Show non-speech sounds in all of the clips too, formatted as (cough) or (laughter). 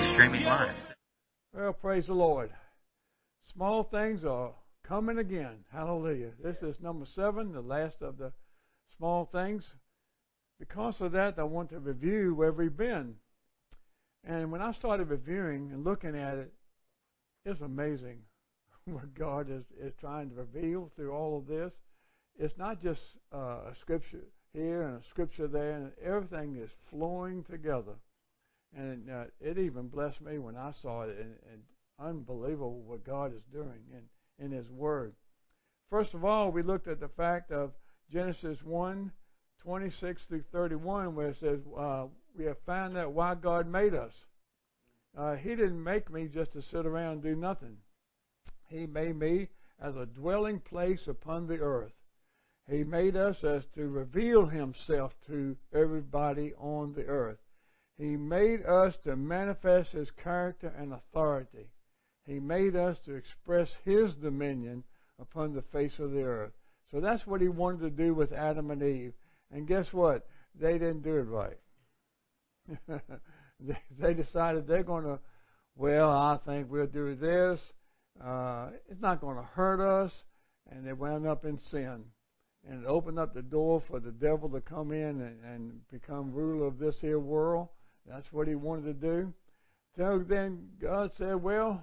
streaming live. Well, praise the Lord. Small things are coming again. Hallelujah. This is number seven, the last of the small things. Because of that, I want to review where we've been. And when I started reviewing and looking at it, it's amazing (laughs) what God is, is trying to reveal through all of this. It's not just uh, a scripture here and a scripture there, and everything is flowing together. And uh, it even blessed me when I saw it, and, and unbelievable what God is doing in, in His Word. First of all, we looked at the fact of Genesis 1 26 through 31, where it says, uh, We have found out why God made us. Uh, he didn't make me just to sit around and do nothing. He made me as a dwelling place upon the earth. He made us as to reveal Himself to everybody on the earth. He made us to manifest His character and authority. He made us to express His dominion upon the face of the earth. So that's what He wanted to do with Adam and Eve. And guess what? They didn't do it right. (laughs) they, decided they're going to, well, I think we'll do this. Uh, it's not going to hurt us. And they wound up in sin. And it opened up the door for the devil to come in and, and become ruler of this here world. That's what he wanted to do. So then God said, well,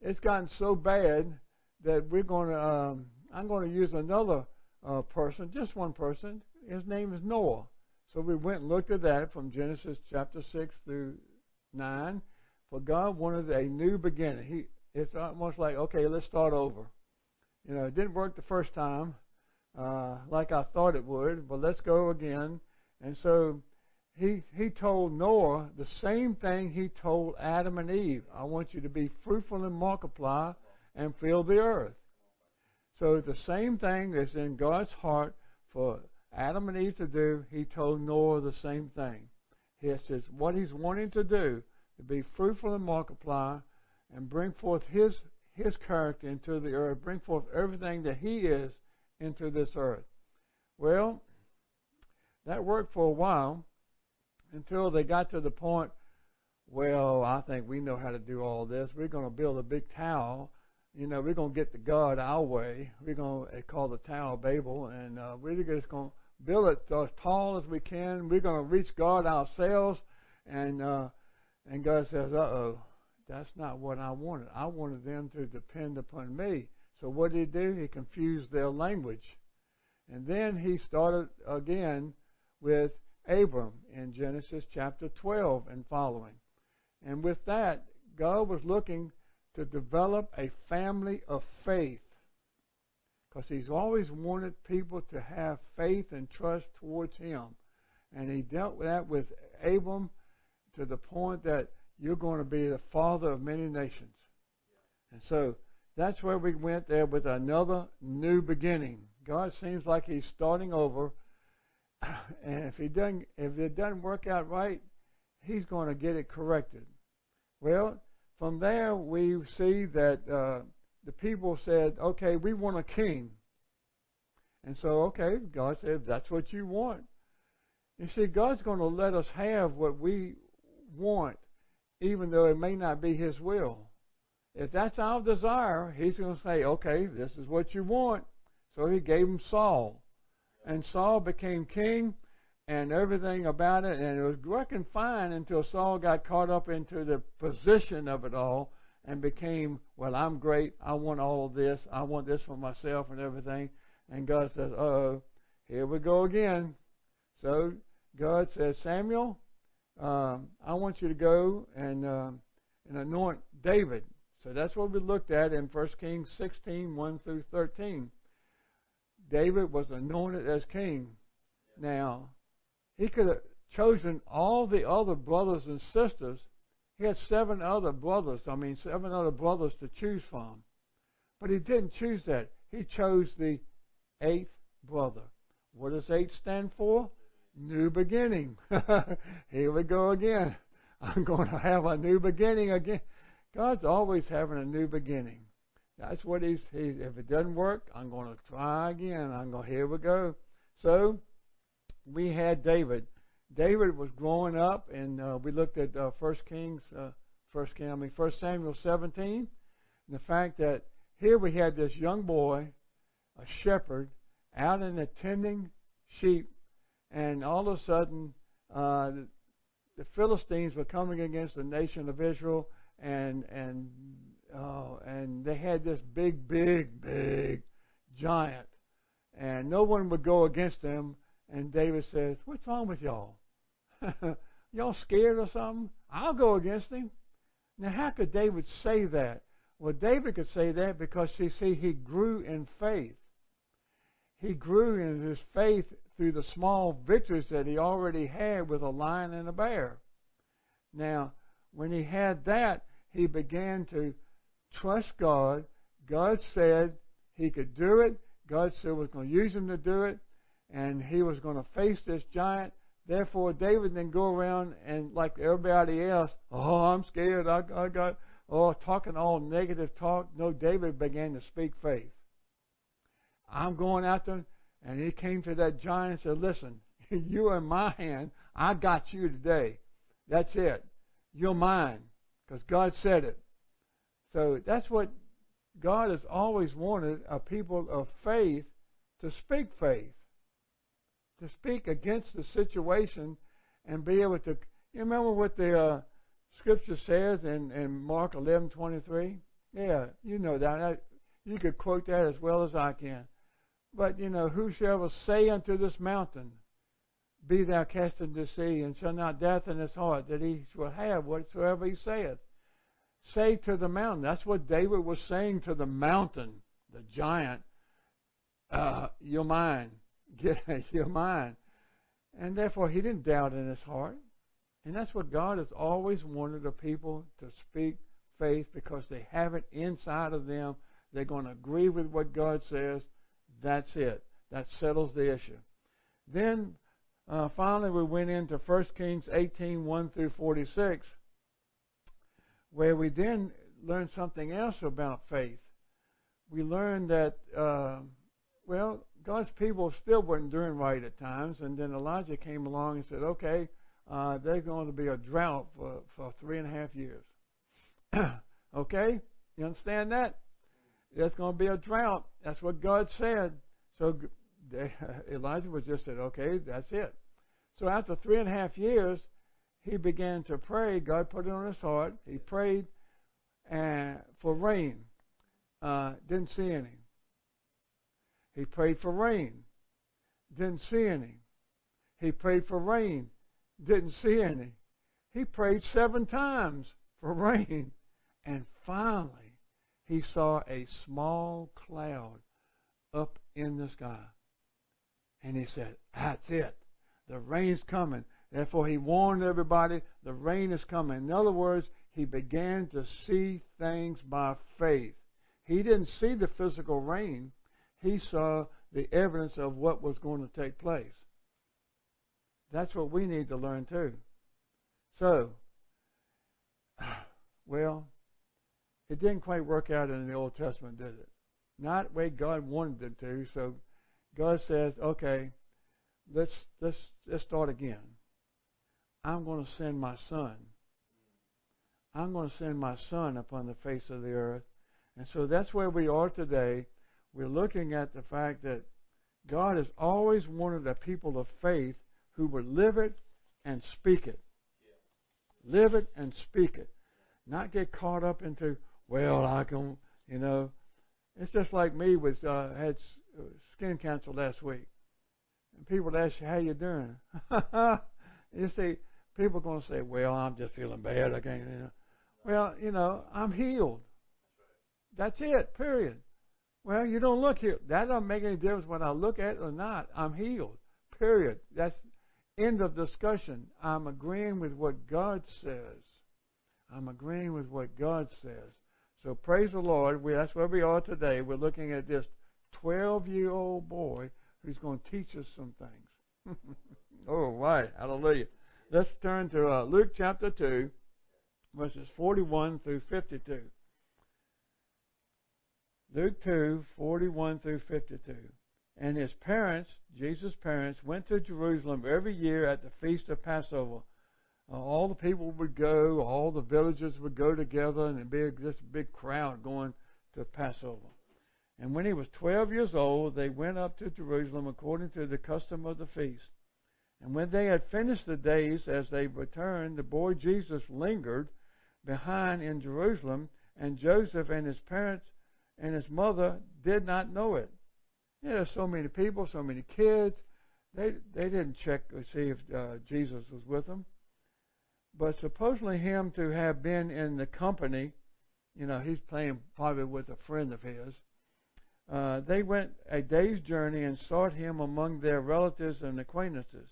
it's gotten so bad that we're going to, um, I'm going to use another uh, person, just one person. His name is Noah. So we went and looked at that from Genesis chapter 6 through 9. For God wanted a new beginning. He, it's almost like, okay, let's start over. You know, it didn't work the first time uh, like I thought it would, but let's go again. And so he, he told Noah the same thing he told Adam and Eve. I want you to be fruitful and multiply and fill the earth. So the same thing that's in God's heart for Adam and Eve to do, he told Noah the same thing. He says what he's wanting to do, to be fruitful and multiply and bring forth his his character into the earth, bring forth everything that he is into this earth. Well, that worked for a while until they got to the point, well, I think we know how to do all this. We're going to build a big tower. You know, we're going to get to God our way. We're going to call the Tower Babel, and uh, we're just going to build it as tall as we can. We're going to reach God ourselves, and uh, and God says, "Uh oh, that's not what I wanted. I wanted them to depend upon me." So what did he do? He confused their language, and then he started again with Abram in Genesis chapter 12 and following. And with that, God was looking to develop a family of faith because He's always wanted people to have faith and trust towards Him. And He dealt with that with Abram to the point that you're going to be the father of many nations. And so that's where we went there with another new beginning. God seems like He's starting over (clears throat) and if he doesn't, if it doesn't work out right, he's going to get it corrected. Well, from there we see that uh, the people said, "Okay, we want a king." And so, okay, God said, "That's what you want." You see, God's going to let us have what we want, even though it may not be His will. If that's our desire, He's going to say, "Okay, this is what you want." So He gave him Saul and Saul became king and everything about it, and it was working fine until Saul got caught up into the position of it all and became, well, I'm great. I want all of this. I want this for myself and everything. And God says, oh, here we go again. So God says, Samuel, um, I want you to go and, uh, and anoint David. So that's what we looked at in 1 Kings 16, 1 through 13. David was anointed as king. Now, he could have chosen all the other brothers and sisters. He had seven other brothers, I mean, seven other brothers to choose from. But he didn't choose that. He chose the eighth brother. What does eight stand for? New beginning. (laughs) Here we go again. (laughs) I'm going to have a new beginning again. God's always having a new beginning. That's what he's, he, if it doesn't work, I'm going to try again. I'm going, here we go. So, we had David. David was growing up, and uh, we looked at uh, 1 Kings uh, First King, I mean First Samuel 17, and the fact that here we had this young boy, a shepherd, out in attending sheep, and all of a sudden uh, the Philistines were coming against the nation of Israel, and and oh, and they had this big, big, big giant, and no one would go against them. And David says, "What's wrong with y'all? (laughs) y'all scared or something? I'll go against him." Now, how could David say that? Well, David could say that because you see, he grew in faith. He grew in his faith through the small victories that he already had with a lion and a bear. Now, when he had that, he began to trust God. God said he could do it. God said was going to use him to do it, and he was going to face this giant. Therefore, David didn't go around and like everybody else, oh, I'm scared. I, I got, oh, talking all negative talk. No, David began to speak faith. I'm going after him. And he came to that giant and said, Listen, (laughs) you're in my hand. I got you today. That's it. You're mine. Because God said it. So that's what God has always wanted a people of faith to speak faith. To speak against the situation and be able to. You remember what the uh, scripture says in, in Mark 11:23? Yeah, you know that. You could quote that as well as I can. But, you know, whosoever say unto this mountain, Be thou cast into the sea, and shall not doubt in his heart that he shall have whatsoever he saith. Say to the mountain. That's what David was saying to the mountain, the giant. Uh, you're mine. (laughs) You're mine. And therefore, he didn't doubt in his heart. And that's what God has always wanted the people to speak faith because they have it inside of them. They're going to agree with what God says. That's it. That settles the issue. Then uh, finally, we went into 1 Kings 18 1 through 46, where we then learned something else about faith. We learned that, uh, well, God's people still weren't doing right at times, and then Elijah came along and said, okay, uh, there's going to be a drought for, for three and a half years. (clears throat) okay? You understand that? There's going to be a drought. That's what God said. So (laughs) Elijah was just said, okay, that's it. So after three and a half years, he began to pray. God put it on his heart. He prayed uh, for rain. Uh, didn't see any. He prayed for rain. Didn't see any. He prayed for rain. Didn't see any. He prayed seven times for (laughs) rain. And finally, he saw a small cloud up in the sky. And he said, That's it. The rain's coming. Therefore, he warned everybody the rain is coming. In other words, he began to see things by faith. He didn't see the physical rain, he saw the evidence of what was going to take place. That's what we need to learn too. So, (sighs) well, it didn't quite work out in the Old Testament, did it? Not the way God wanted it to. So God says, okay, let's let's let's start again. I'm going to send my son. I'm going to send my son upon the face of the earth. And so that's where we are today. We're looking at the fact that God has always wanted a people of faith who would live it and speak it. Live it and speak it. Not get caught up into, well, I can, you know. It's just like me with uh, had uh, skin cancer last week, and people ask you how you doing. (laughs) you see, people are going to say, "Well, I'm just feeling bad. I can't." You know. Well, you know, I'm healed. That's it. Period. Well, you don't look here. That doesn't make any difference whether I look at it or not. I'm healed. Period. That's end of discussion. I'm agreeing with what God says. I'm agreeing with what God says. So praise the Lord. We, that's where we are today. We're looking at this 12 year old boy who's going to teach us some things. (laughs) oh, right. Hallelujah. Let's turn to uh, Luke chapter 2, verses 41 through 52. Luke 2, 41 through 52. And his parents, Jesus' parents, went to Jerusalem every year at the feast of Passover. uh, all the people would go, all the villages would go together, and it'd be just a big crowd going to Passover. And when he was 12 years old, they went up to Jerusalem according to the custom of the feast. And when they had finished the days as they returned, the boy Jesus lingered behind in Jerusalem, and Joseph and his parents and his mother did not know it. You know, there's so many people, so many kids. They they didn't check to see if uh, Jesus was with them. But supposedly him to have been in the company, you know, he's playing probably with a friend of his. Uh, they went a day's journey and sought him among their relatives and acquaintances.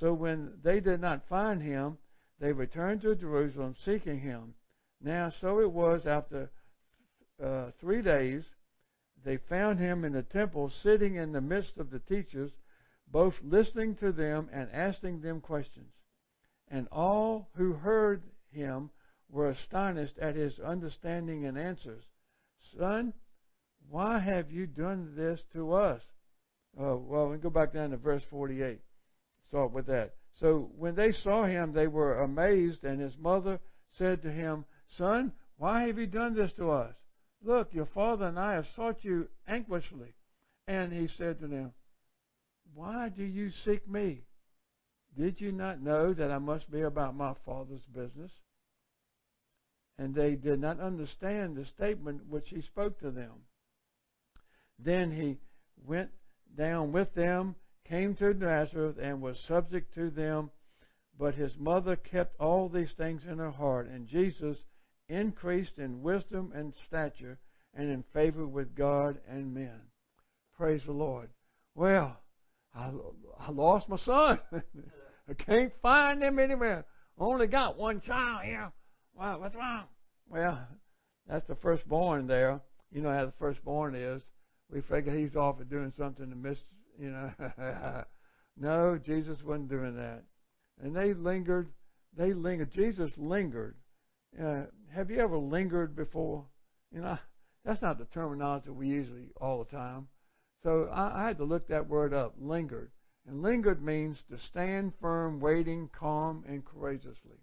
So when they did not find him, they returned to Jerusalem seeking him. Now, so it was after uh, three days, they found him in the temple, sitting in the midst of the teachers, both listening to them and asking them questions. And all who heard him were astonished at his understanding and answers. Son, why have you done this to us? Uh, well, we go back down to verse 48. With that. So when they saw him, they were amazed, and his mother said to him, Son, why have you done this to us? Look, your father and I have sought you anxiously. And he said to them, Why do you seek me? Did you not know that I must be about my father's business? And they did not understand the statement which he spoke to them. Then he went down with them, came to Nazareth, and was subject to them. But his mother kept all these things in her heart. And Jesus increased in wisdom and stature and in favor with God and men. Praise the Lord. Well, I, I lost my son. (laughs) I can't find him anywhere. Only got one child here. Well, what's wrong? Well, that's the firstborn there. You know how the firstborn is. We figure he's off doing something to miss, you know. (laughs) no, Jesus wasn't doing that. And they lingered. They lingered. Jesus lingered uh, have you ever lingered before? You know, that's not the terminology we usually all the time. So I, I had to look that word up, lingered. And lingered means to stand firm, waiting, calm, and courageously.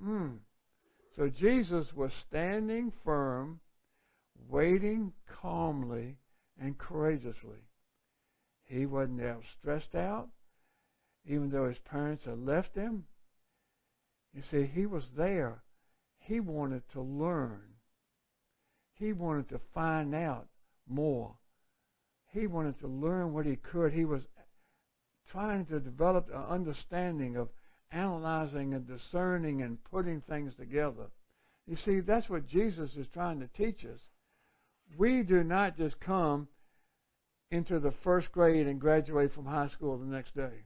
Hmm. So Jesus was standing firm, waiting calmly and courageously. He wasn't stressed out, even though his parents had left him. You see, he was there. He wanted to learn. He wanted to find out more. He wanted to learn what he could. He was trying to develop an understanding of analyzing and discerning and putting things together. You see, that's what Jesus is trying to teach us. We do not just come into the first grade and graduate from high school the next day.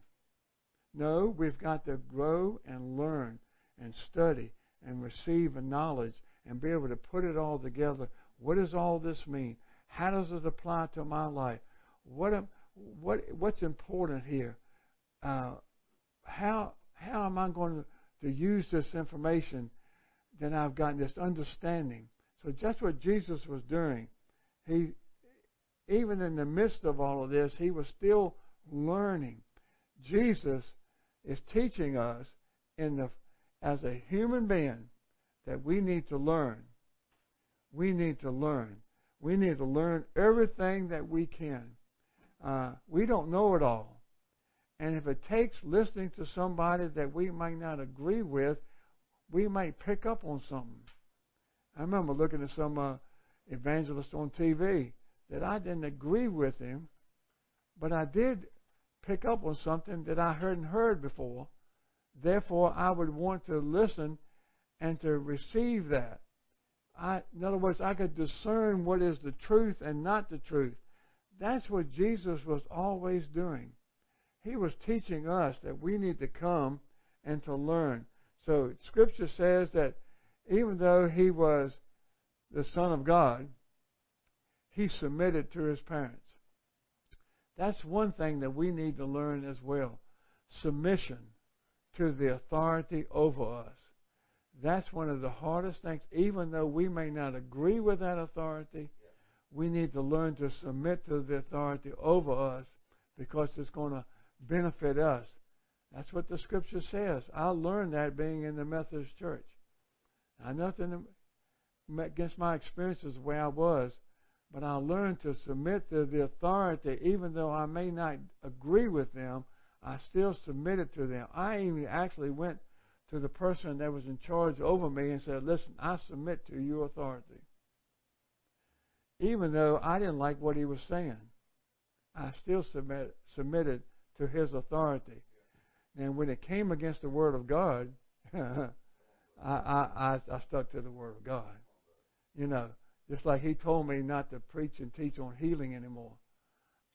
No, we've got to grow and learn and study and receive a knowledge and be able to put it all together. What does all this mean? How does it apply to my life? What am, what what's important here? Uh, how how am I going to, to use this information that I've gotten this understanding? So just what Jesus was doing, he even in the midst of all of this, he was still learning. Jesus is teaching us in the as a human being that we need to learn. We need to learn. We need to learn everything that we can. Uh, we don't know it all. And if it takes listening to somebody that we might not agree with, we might pick up on something. I remember looking at some uh, evangelist on TV that I didn't agree with him, but I did pick up on something that I hadn't heard before. Therefore, I would want to listen and to receive that. I, in other words, I could discern what is the truth and not the truth. That's what Jesus was always doing. He was teaching us that we need to come and to learn. So, Scripture says that even though he was the Son of God, he submitted to his parents. That's one thing that we need to learn as well submission to the authority over us. That's one of the hardest things. Even though we may not agree with that authority, we need to learn to submit to the authority over us because it's going to benefit us. That's what the scripture says. I learned that being in the Methodist church. Now, nothing against my experiences where I was, but I learned to submit to the authority, even though I may not agree with them. I still submitted to them. I even actually went to the person that was in charge over me and said, "Listen, I submit to your authority." Even though I didn't like what he was saying, I still submit, submitted to his authority. And when it came against the Word of God, (laughs) I, I, I, I stuck to the Word of God. You know, just like he told me not to preach and teach on healing anymore.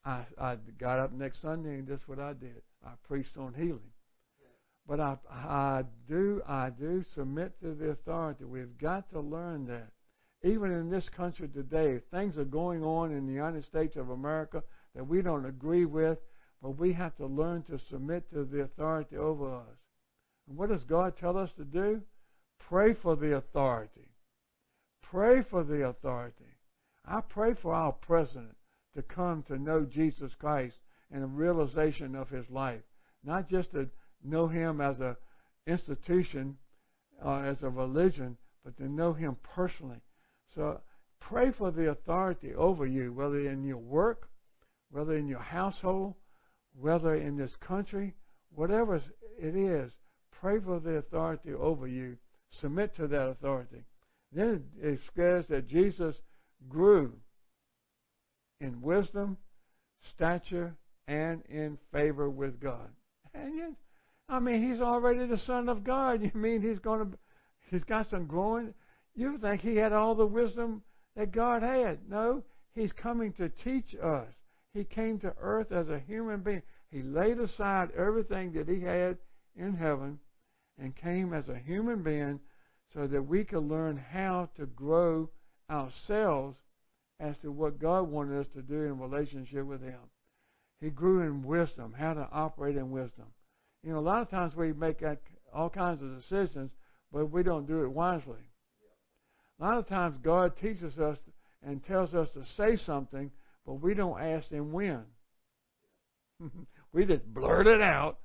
I, I got up next Sunday and that's what I did. I preached on healing. But I, I do, I do submit to the authority. We've got to learn that. Even in this country today, things are going on in the United States of America that we don't agree with, but we have to learn to submit to the authority over us. And what does God tell us to do? Pray for the authority. Pray for the authority. I pray for our president to come to know Jesus Christ and a realization of his life, not just to know him as an institution, uh, as a religion, but to know him personally. So pray for the authority over you, whether in your work, whether in your household, whether in this country, whatever it is, pray for the authority over you. Submit to that authority. Then it says that Jesus grew in wisdom, stature, and in favor with God. And yet, I mean, he's already the Son of God. (laughs) You mean he's going to, he's got some growing? You think he had all the wisdom that God had? No, he's coming to teach us. He came to earth as a human being. He laid aside everything that he had in heaven and came as a human being so that we could learn how to grow ourselves as to what God wanted us to do in relationship with Him. He grew in wisdom, how to operate in wisdom. You know, a lot of times we make all kinds of decisions, but we don't do it wisely. A lot of times God teaches us and tells us to say something, but we don't ask Him when. (laughs) we just blurt it out,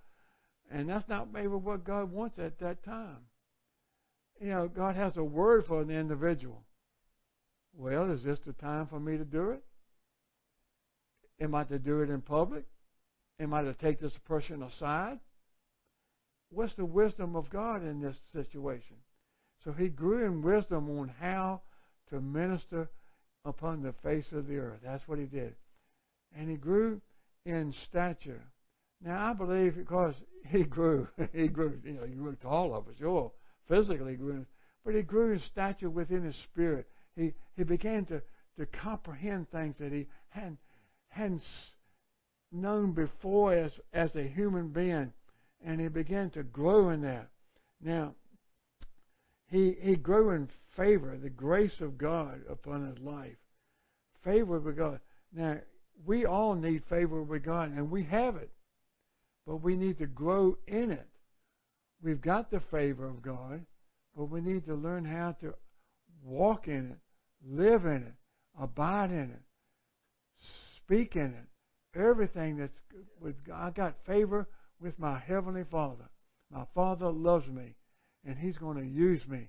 and that's not maybe what God wants at that time. You know, God has a word for an individual. Well, is this the time for me to do it? Am I to do it in public? Am I to take this person aside? What's the wisdom of God in this situation? So he grew in wisdom on how to minister upon the face of the earth. That's what he did. And he grew in stature. Now I believe because he grew, (laughs) he grew, you know, he grew tall of us, sure, physically grew, but he grew in stature within his spirit. He he began to to comprehend things that he hadn't hadn't known before as as a human being, and he began to grow in that. Now he, he grew in favor, the grace of God upon his life. Favor with God. Now, we all need favor with God, and we have it. But we need to grow in it. We've got the favor of God, but we need to learn how to walk in it, live in it, abide in it, speak in it. Everything that's with God. I got favor with my Heavenly Father. My Father loves me and He's going to use me.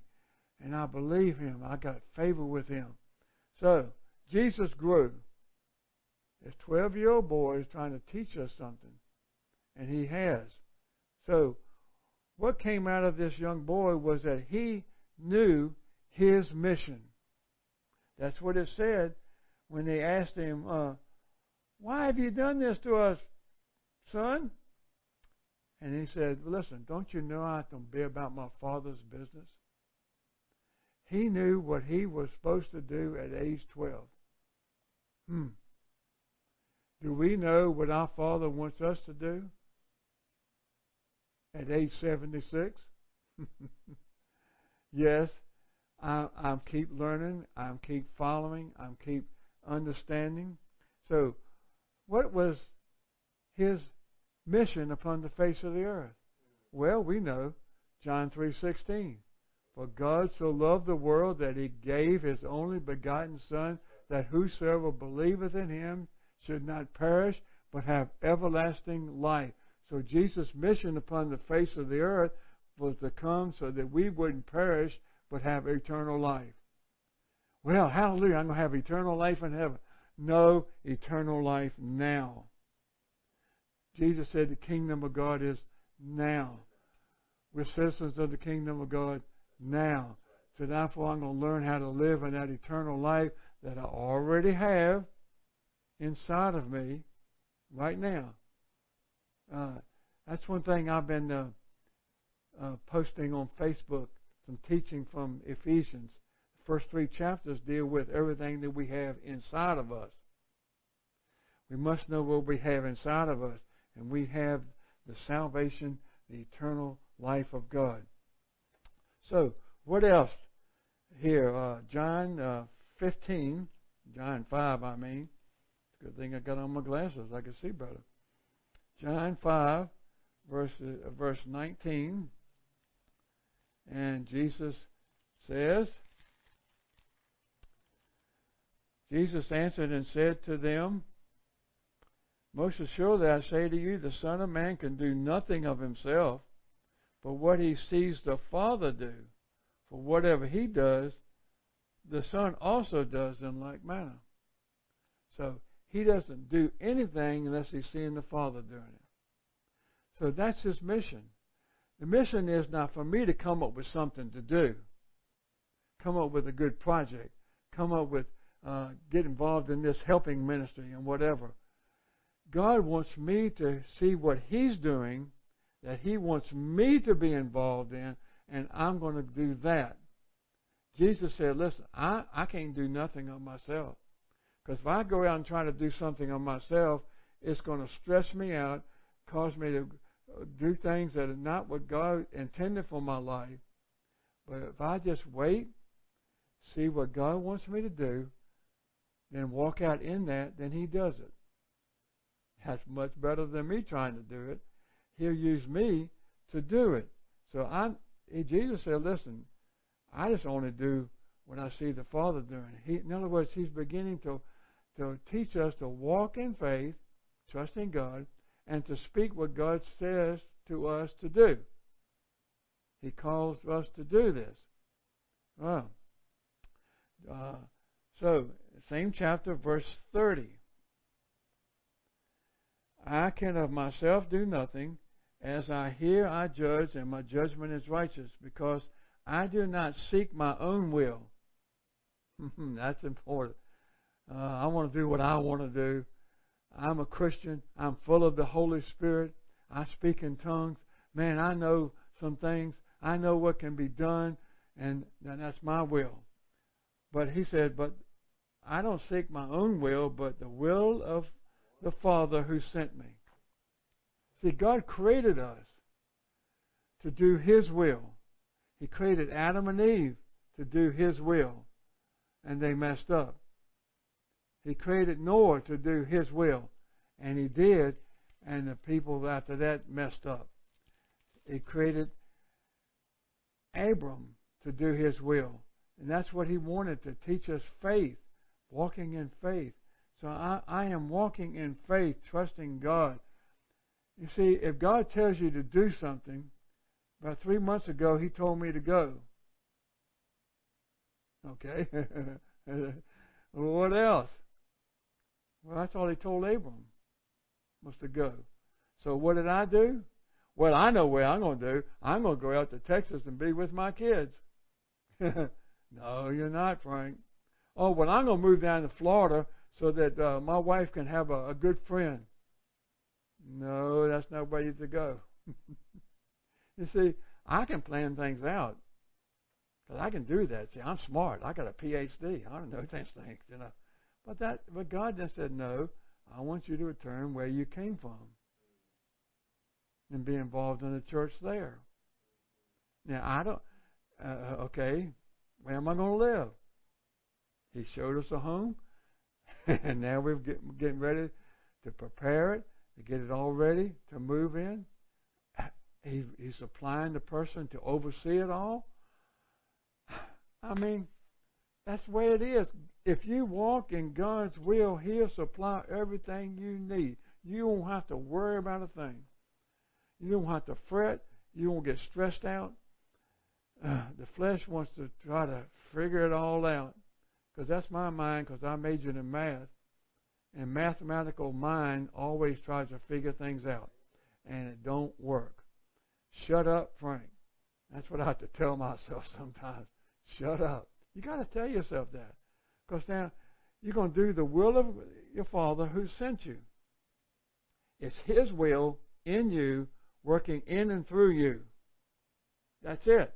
And I believe Him. I got favor with Him. So, Jesus grew. This 12 year old boy is trying to teach us something. And He has. So, what came out of this young boy was that he knew his mission. That's what it said when they asked him, uh, Why have you done this to us, son? And he said, Listen, don't you know I to be about my father's business? He knew what he was supposed to do at age 12. Hmm. Do we know what our Father wants us to do at age 76? (laughs) yes, I, I keep learning, I keep following, I keep understanding. So, what was his mission upon the face of the earth? Well, we know John 3:16. For God so loved the world that he gave his only begotten son that whosoever believeth in him should not perish but have everlasting life. So Jesus' mission upon the face of the earth was to come so that we wouldn't perish but have eternal life. Well, hallelujah, I'm going to have eternal life in heaven. No, eternal life now. Jesus said the kingdom of God is now. We're citizens of the kingdom of God now. So therefore, I'm going to learn how to live in that eternal life that I already have inside of me right now. Uh, that's one thing I've been uh, uh, posting on Facebook, some teaching from Ephesians. The first three chapters deal with everything that we have inside of us. We must know what we have inside of us, and we have the salvation, the eternal life of God. So, what else here? Uh, John uh, 15, John 5, I mean. It's a good thing I got on my glasses. I can see better. John 5, verse, uh, verse 19. And Jesus says, Jesus answered and said to them, Most assuredly I say to you, the Son of Man can do nothing of himself, but what he sees the Father do. For whatever he does, the Son also does in like manner. So he doesn't do anything unless he's seeing the Father doing it. So that's his mission. The mission is not for me to come up with something to do, come up with a good project, come up with, uh, get involved in this helping ministry and whatever. God wants me to see what He's doing, that He wants me to be involved in, and I'm going to do that. Jesus said, Listen, I, I can't do nothing on myself. Because if I go out and try to do something on myself, it's going to stress me out, cause me to do things that are not what God intended for my life. But if I just wait, see what God wants me to do, then walk out in that, then He does it. That's much better than me trying to do it. He'll use me to do it. So I, Jesus said, "Listen, I just only do what I see the Father doing." He, in other words, He's beginning to to teach us to walk in faith, trusting God, and to speak what God says to us to do. He calls us to do this. Well, uh, so, same chapter, verse 30. I can of myself do nothing. As I hear, I judge, and my judgment is righteous, because I do not seek my own will. (laughs) That's important. Uh, I want to do what I want to do. I'm a Christian. I'm full of the Holy Spirit. I speak in tongues. Man, I know some things. I know what can be done, and, and that's my will. But he said, But I don't seek my own will, but the will of the Father who sent me. See, God created us to do His will. He created Adam and Eve to do His will, and they messed up. He created Noah to do his will, and he did, and the people after that messed up. He created Abram to do his will, and that's what he wanted to teach us faith, walking in faith. So I, I am walking in faith, trusting God. You see, if God tells you to do something, about three months ago, He told me to go. Okay? (laughs) what else? Well, that's all he told Abram was to go. So what did I do? Well, I know what I'm going to do. I'm going to go out to Texas and be with my kids. (laughs) no, you're not, Frank. Oh, well, I'm going to move down to Florida so that uh, my wife can have a, a good friend. No, that's not where you to go. (laughs) you see, I can plan things out. Because I can do that. See, I'm smart. I got a PhD. I don't know (laughs) these things, you know. But that, but God just said, no, I want you to return where you came from and be involved in the church there. Now I don't. Uh, okay, where am I going to live? He showed us a home, (laughs) and now we're get, getting ready to prepare it, to get it all ready to move in. (sighs) He, he's supplying the person to oversee it all. (sighs) I mean, that's the way it is. If you walk in God's will, He'll supply everything you need. You won't have to worry about a thing. You don't have to fret. You won't get stressed out. Uh, the flesh wants to try to figure it all out because that's my mind because I majored in math. And mathematical mind always tries to figure things out. And it don't work. Shut up, Frank. That's what I have to tell (laughs) myself sometimes. Shut up. You got to tell yourself that. Because now you're going to do the will of your Father who sent you. It's His will in you, working in and through you. That's it.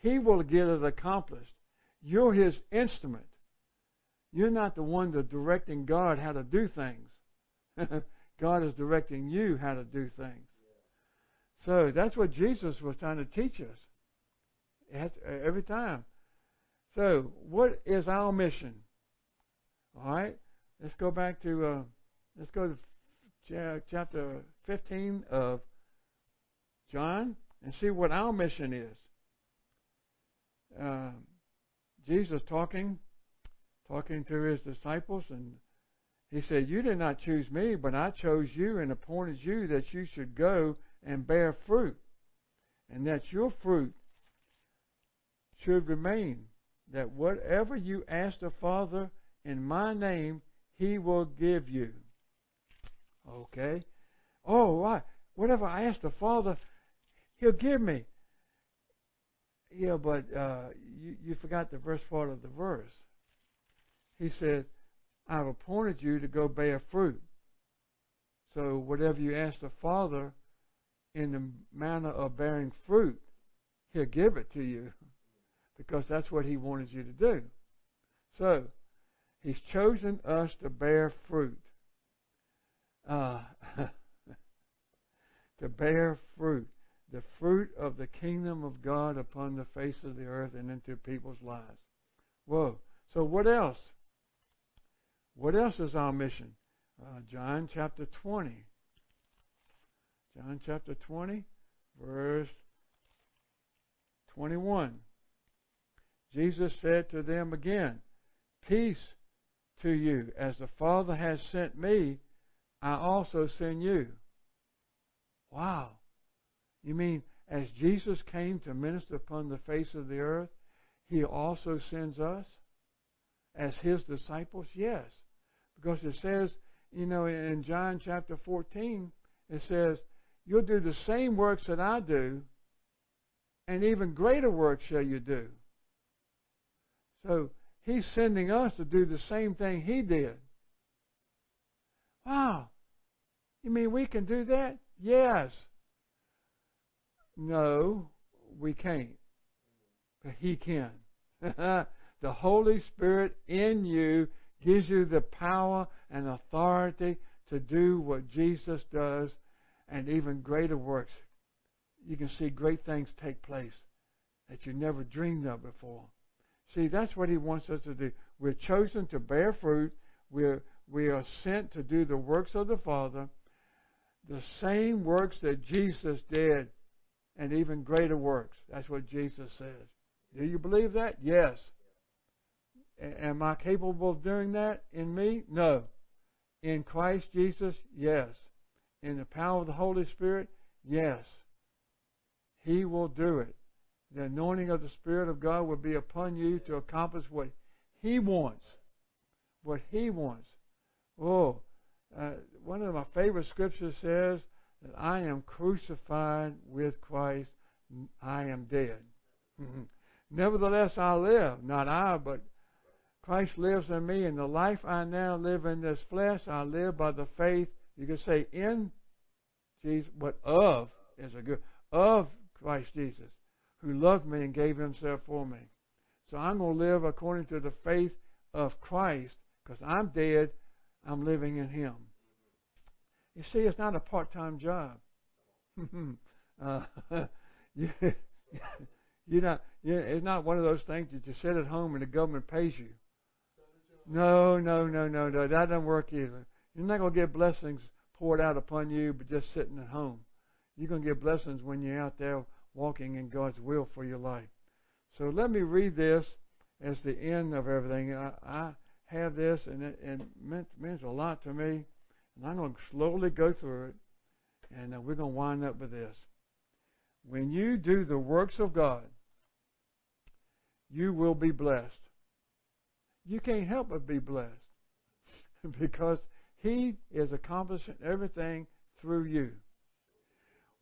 He will get it accomplished. You're His instrument. You're not the one that's directing God how to do things. (laughs) God is directing you how to do things. So that's what Jesus was trying to teach us every time. So, what is our mission? All right, let's go back to uh, let's go to chapter 15 of John and see what our mission is. Uh, Jesus talking, talking to his disciples, and he said, "You did not choose me, but I chose you and appointed you that you should go and bear fruit, and that your fruit should remain, that whatever you ask the Father in my name, he will give you. Okay? Oh, right. Whatever I ask the Father, he'll give me. Yeah, but uh, you, you forgot the first part of the verse. He said, I've appointed you to go bear fruit. So whatever you ask the Father in the manner of bearing fruit, He'll give it to you because that's what He wanted you to do. So, He's chosen us to bear fruit. Uh, (laughs) to bear fruit. The fruit of the kingdom of God upon the face of the earth and into people's lives. Whoa. So, what else? What else is our mission? Uh, John chapter 20. John chapter 20, verse 21. Jesus said to them again, Peace to you. As the Father has sent me, I also send you. Wow. You mean as Jesus came to minister upon the face of the earth, he also sends us as his disciples? Yes. Because it says, you know, in John chapter 14, it says, You'll do the same works that I do, and even greater works shall you do. So he's sending us to do the same thing he did. Wow. You mean we can do that? Yes. No, we can't. But he can. (laughs) the Holy Spirit in you gives you the power and authority to do what Jesus does and even greater works. You can see great things take place that you never dreamed of before. See, that's what he wants us to do. We're chosen to bear fruit. We're, we are sent to do the works of the Father, the same works that Jesus did, and even greater works. That's what Jesus says. Do you believe that? Yes. Am I capable of doing that in me? No. In Christ Jesus? Yes in the power of the Holy Spirit? Yes. He will do it. The anointing of the Spirit of God will be upon you to accomplish what He wants. What He wants. Oh, uh, one of my favorite scriptures says that I am crucified with Christ. I am dead. Nevertheless, I live. Not I, but Christ lives in me. And the life I now live in this flesh, I live by the faith you can say in Jesus, but of is a good of Christ Jesus, who loved me and gave himself for me. So I'm going to live according to the faith of Christ because I'm dead. I'm living in Him. You see, it's not a part-time job. (laughs) uh, (laughs) you. (laughs) You, it's not one of those things that you sit at home and the government pays you. No, no, no, no, no. That doesn't work either. You're not going to get blessings poured out upon you, but just sitting at home. You're going to get blessings when you're out there walking in God's will for your life. So let me read this as the end of everything. I, I have this, and it, it meant, means a lot to me, and I'm going to slowly go through it. And uh, we're going to wind up with this. When you do the works of God, you will be blessed. You can't help but be blessed (laughs) because He is accomplishing everything through you.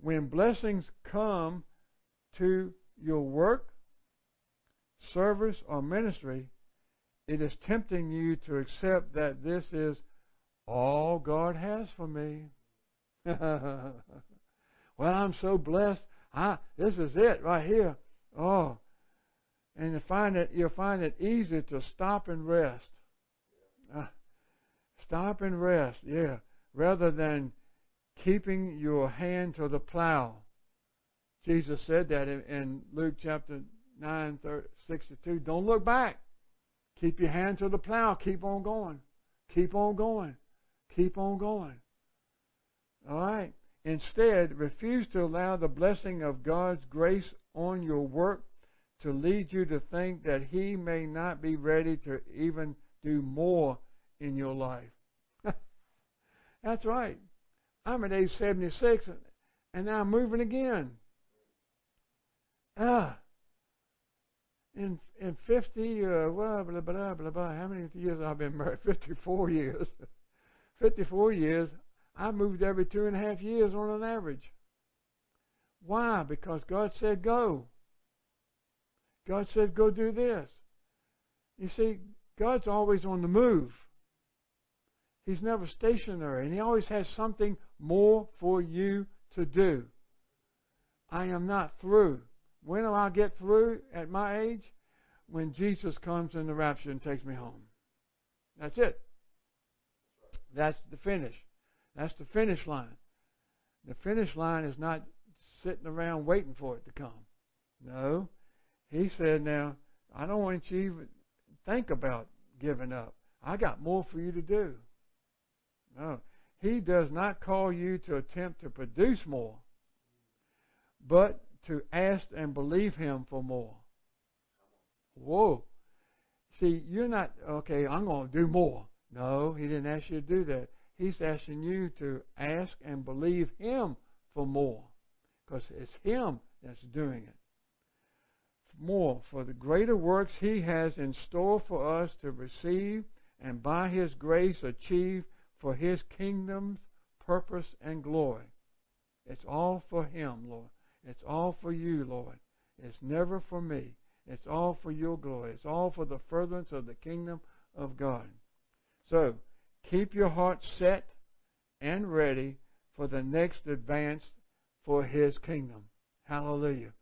When blessings come to your work, service, or ministry, it is tempting you to accept that this is all God has for me. (laughs) well, I'm so blessed. I, this is it right here. Oh, and you find it, you'll find it easy to stop and rest. Uh, stop and rest, yeah, rather than keeping your hand to the plow. Jesus said that in, in Luke chapter 9, 30, 62. Don't look back. Keep your hand to the plow. Keep on going. Keep on going. Keep on going. All right. Instead, refuse to allow the blessing of God's grace on your work to lead you to think that He may not be ready to even do more in your life. (laughs) That's right. I'm at age 76 and now I'm moving again. Ah. In in 50, uh, blah, blah, blah, blah, blah, how many years I've been married? (laughs) 54 years. (laughs) 54 years. I moved every two and a half years on an average. Why? Because God said go. God said go do this. You see, God's always on the move. He's never stationary, and He always has something more for you to do. I am not through. When will I get through at my age? When Jesus comes in the rapture and takes me home. That's it. That's the finish. That's the finish line. The finish line is not sitting around waiting for it to come. No. He said, now, I don't want you to even think about giving up. I got more for you to do. No. He does not call you to attempt to produce more, but to ask and believe Him for more. Whoa. See, you're not, okay, I'm going to do more. No, He didn't ask you to do that. He's asking you to ask and believe Him for more. Because it's Him that's doing it. More for the greater works He has in store for us to receive and by His grace achieve for His kingdom's purpose and glory. It's all for Him, Lord. It's all for you, Lord. It's never for me. It's all for your glory. It's all for the furtherance of the kingdom of God. So, keep your heart set and ready for the next advance for His kingdom. Hallelujah.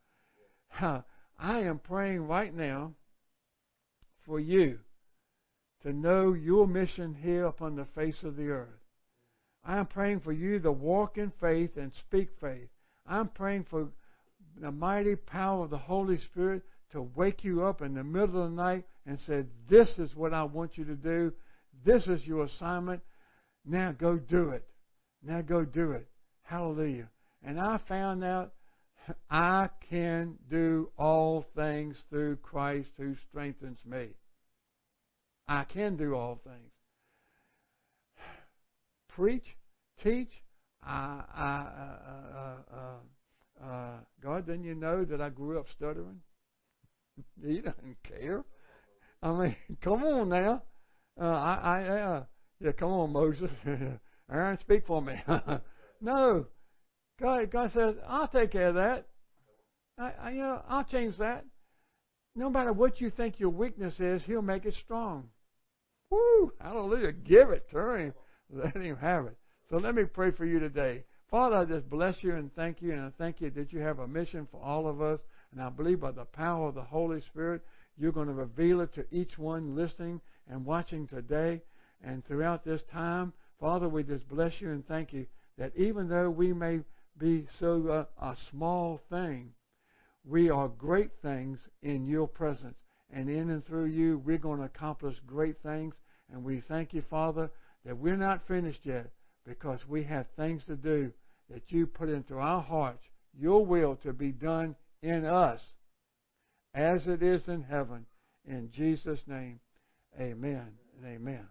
I am praying right now for you to know your mission here upon the face of the earth. I am praying for you to walk in faith and speak faith. I'm praying for the mighty power of the Holy Spirit to wake you up in the middle of the night and say, This is what I want you to do. This is your assignment. Now go do it. Now go do it. Hallelujah. And I found out (laughs) I can do all things through Christ who strengthens me. I can do all things. (sighs) Preach, teach, Uh, uh, uh, uh, God, didn't you know that I grew up stuttering? (laughs) he doesn't care. I mean, (laughs) come on now. I, I, yeah, come on, Moses. (laughs) Aaron, speak for me. no, God, God says, I'll take care of that. I, I, you know, I'll change that. No matter what you think your weakness is, He'll make it strong. Woo! Hallelujah! Give it to Him. Let Him have it. So let me pray for you today. Father, I just bless you and thank you, and I thank you that you have a mission for all of us. And I believe by the power of the Holy Spirit, you're going to reveal it to each one listening and watching today and throughout this time. Father, we just bless you and thank you that even though we may be so uh, a small thing, we are great things in your presence. And in and through you, we're going to accomplish great things. And we thank you, Father, that we're not finished yet because we have things to do that you put into our hearts, your will to be done in us as it is in heaven. In Jesus' name, amen and amen.